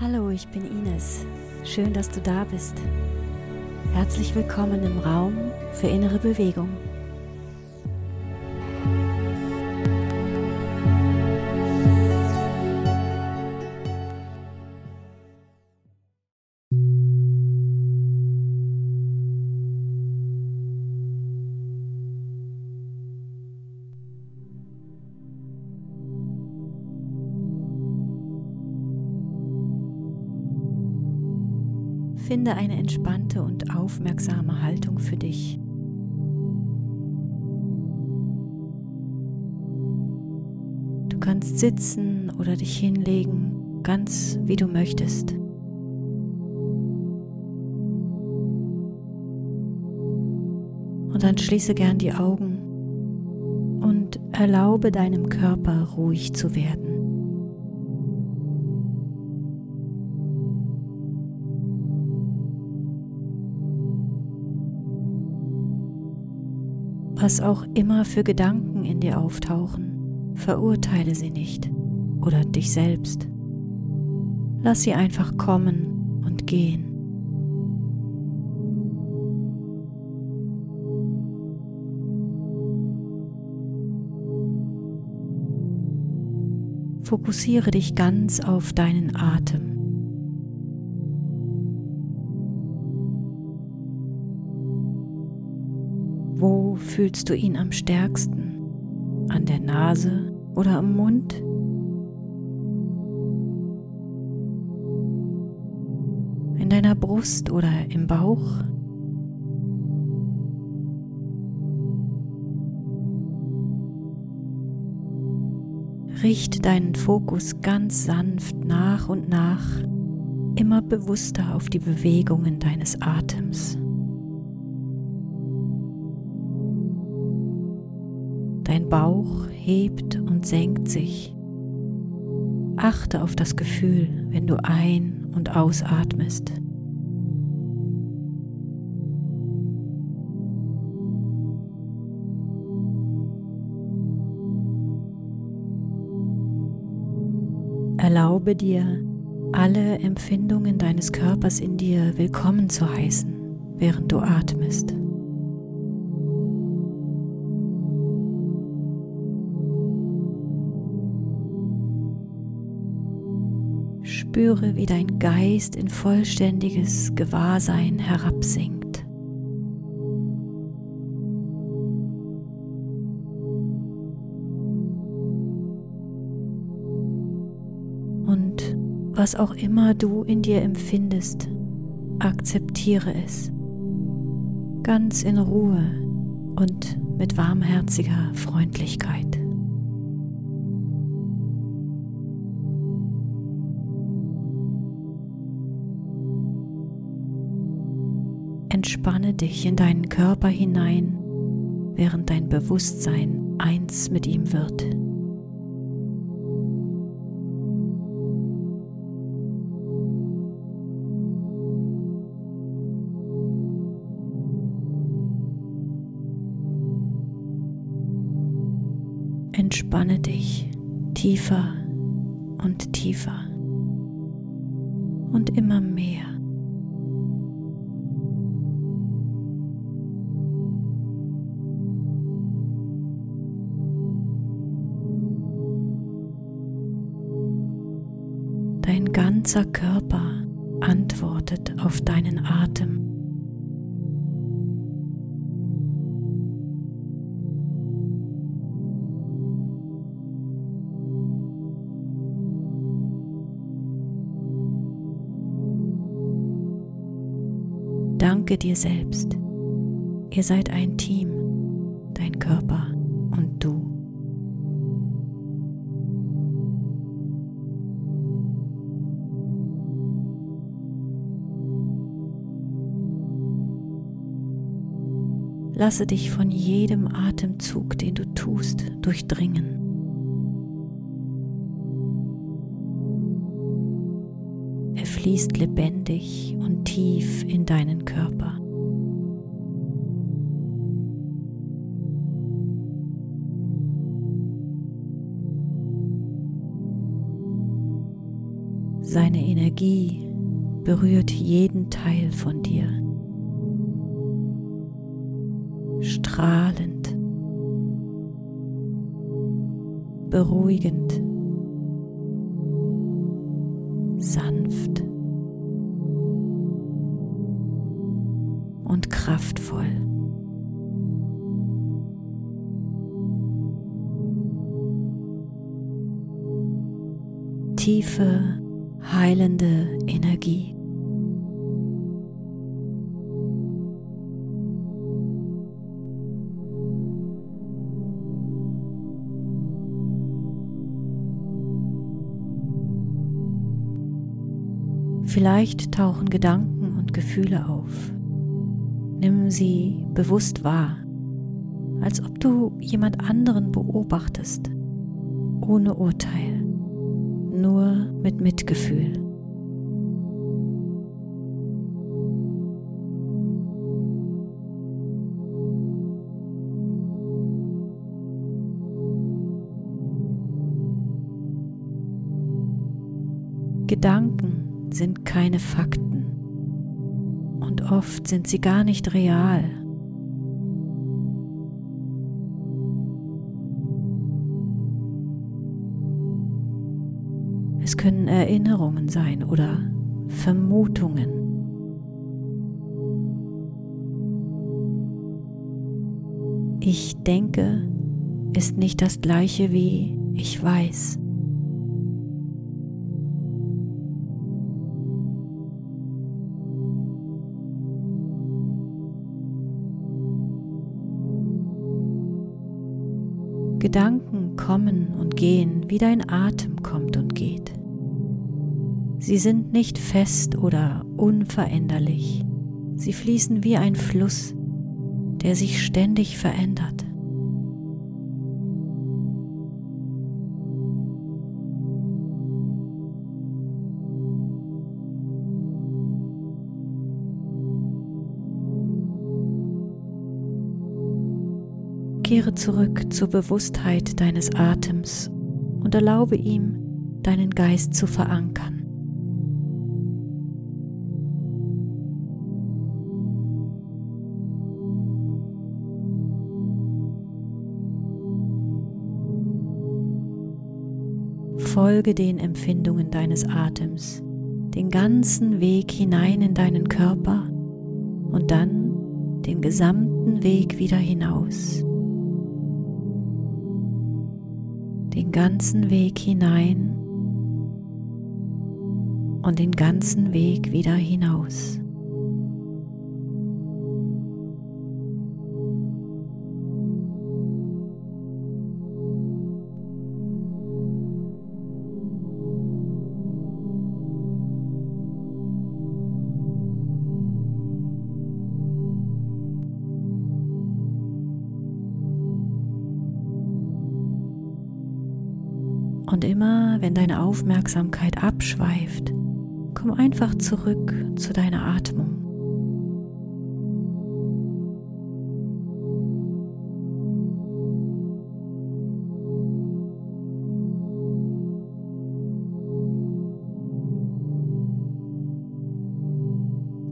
Hallo, ich bin Ines. Schön, dass du da bist. Herzlich willkommen im Raum für innere Bewegung. Finde eine entspannte und aufmerksame Haltung für dich. Du kannst sitzen oder dich hinlegen, ganz wie du möchtest. Und dann schließe gern die Augen und erlaube deinem Körper ruhig zu werden. Was auch immer für Gedanken in dir auftauchen, verurteile sie nicht oder dich selbst. Lass sie einfach kommen und gehen. Fokussiere dich ganz auf deinen Atem. Fühlst du ihn am stärksten? An der Nase oder am Mund? In deiner Brust oder im Bauch? Richte deinen Fokus ganz sanft nach und nach immer bewusster auf die Bewegungen deines Atems. Bauch hebt und senkt sich. Achte auf das Gefühl, wenn du ein- und ausatmest. Erlaube dir, alle Empfindungen deines Körpers in dir willkommen zu heißen, während du atmest. Spüre, wie dein Geist in vollständiges Gewahrsein herabsinkt. Und was auch immer du in dir empfindest, akzeptiere es. Ganz in Ruhe und mit warmherziger Freundlichkeit. Entspanne dich in deinen Körper hinein, während dein Bewusstsein eins mit ihm wird. Entspanne dich tiefer und tiefer und immer mehr. Ganzer Körper antwortet auf deinen Atem. Danke dir selbst. Ihr seid ein Team, dein Körper Lasse dich von jedem Atemzug, den du tust, durchdringen. Er fließt lebendig und tief in deinen Körper. Seine Energie berührt jeden Teil von dir. Strahlend, beruhigend, sanft und kraftvoll. Tiefe, heilende Energie. Vielleicht tauchen Gedanken und Gefühle auf. Nimm sie bewusst wahr, als ob du jemand anderen beobachtest, ohne Urteil, nur mit Mitgefühl. Gedanken sind keine Fakten und oft sind sie gar nicht real. Es können Erinnerungen sein oder Vermutungen. Ich denke ist nicht das gleiche wie ich weiß. Gedanken kommen und gehen, wie dein Atem kommt und geht. Sie sind nicht fest oder unveränderlich. Sie fließen wie ein Fluss, der sich ständig verändert. Kehre zurück zur Bewusstheit deines Atems und erlaube ihm, deinen Geist zu verankern. Folge den Empfindungen deines Atems den ganzen Weg hinein in deinen Körper und dann den gesamten Weg wieder hinaus. Ganzen Weg hinein und den ganzen Weg wieder hinaus. Und immer, wenn deine Aufmerksamkeit abschweift, komm einfach zurück zu deiner Atmung.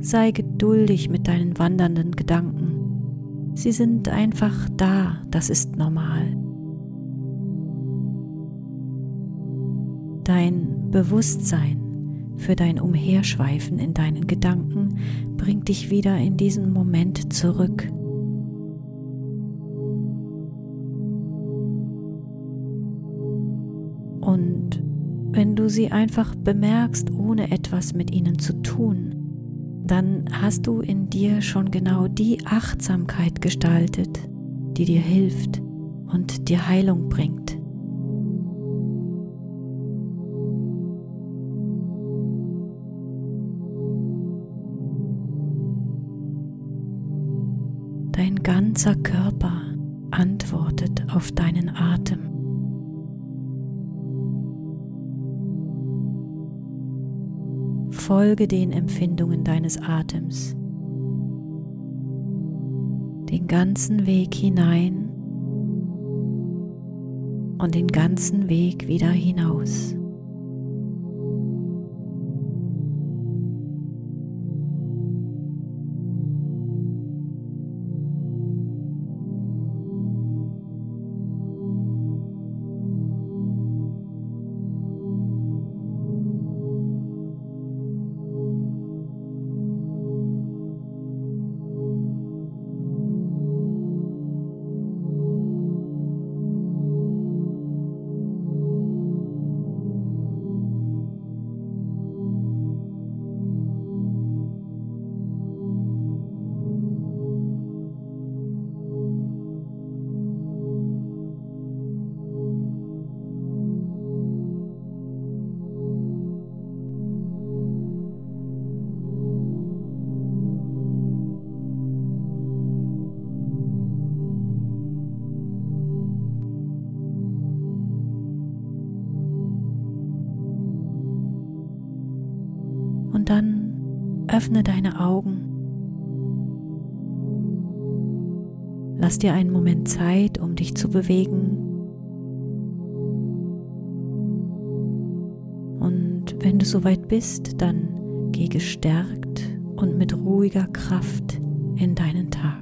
Sei geduldig mit deinen wandernden Gedanken. Sie sind einfach da, das ist normal. Dein Bewusstsein für dein Umherschweifen in deinen Gedanken bringt dich wieder in diesen Moment zurück. Und wenn du sie einfach bemerkst, ohne etwas mit ihnen zu tun, dann hast du in dir schon genau die Achtsamkeit gestaltet, die dir hilft und dir Heilung bringt. Dein ganzer Körper antwortet auf deinen Atem. Folge den Empfindungen deines Atems. Den ganzen Weg hinein und den ganzen Weg wieder hinaus. Und dann öffne deine Augen. Lass dir einen Moment Zeit, um dich zu bewegen. Und wenn du soweit bist, dann geh gestärkt und mit ruhiger Kraft in deinen Tag.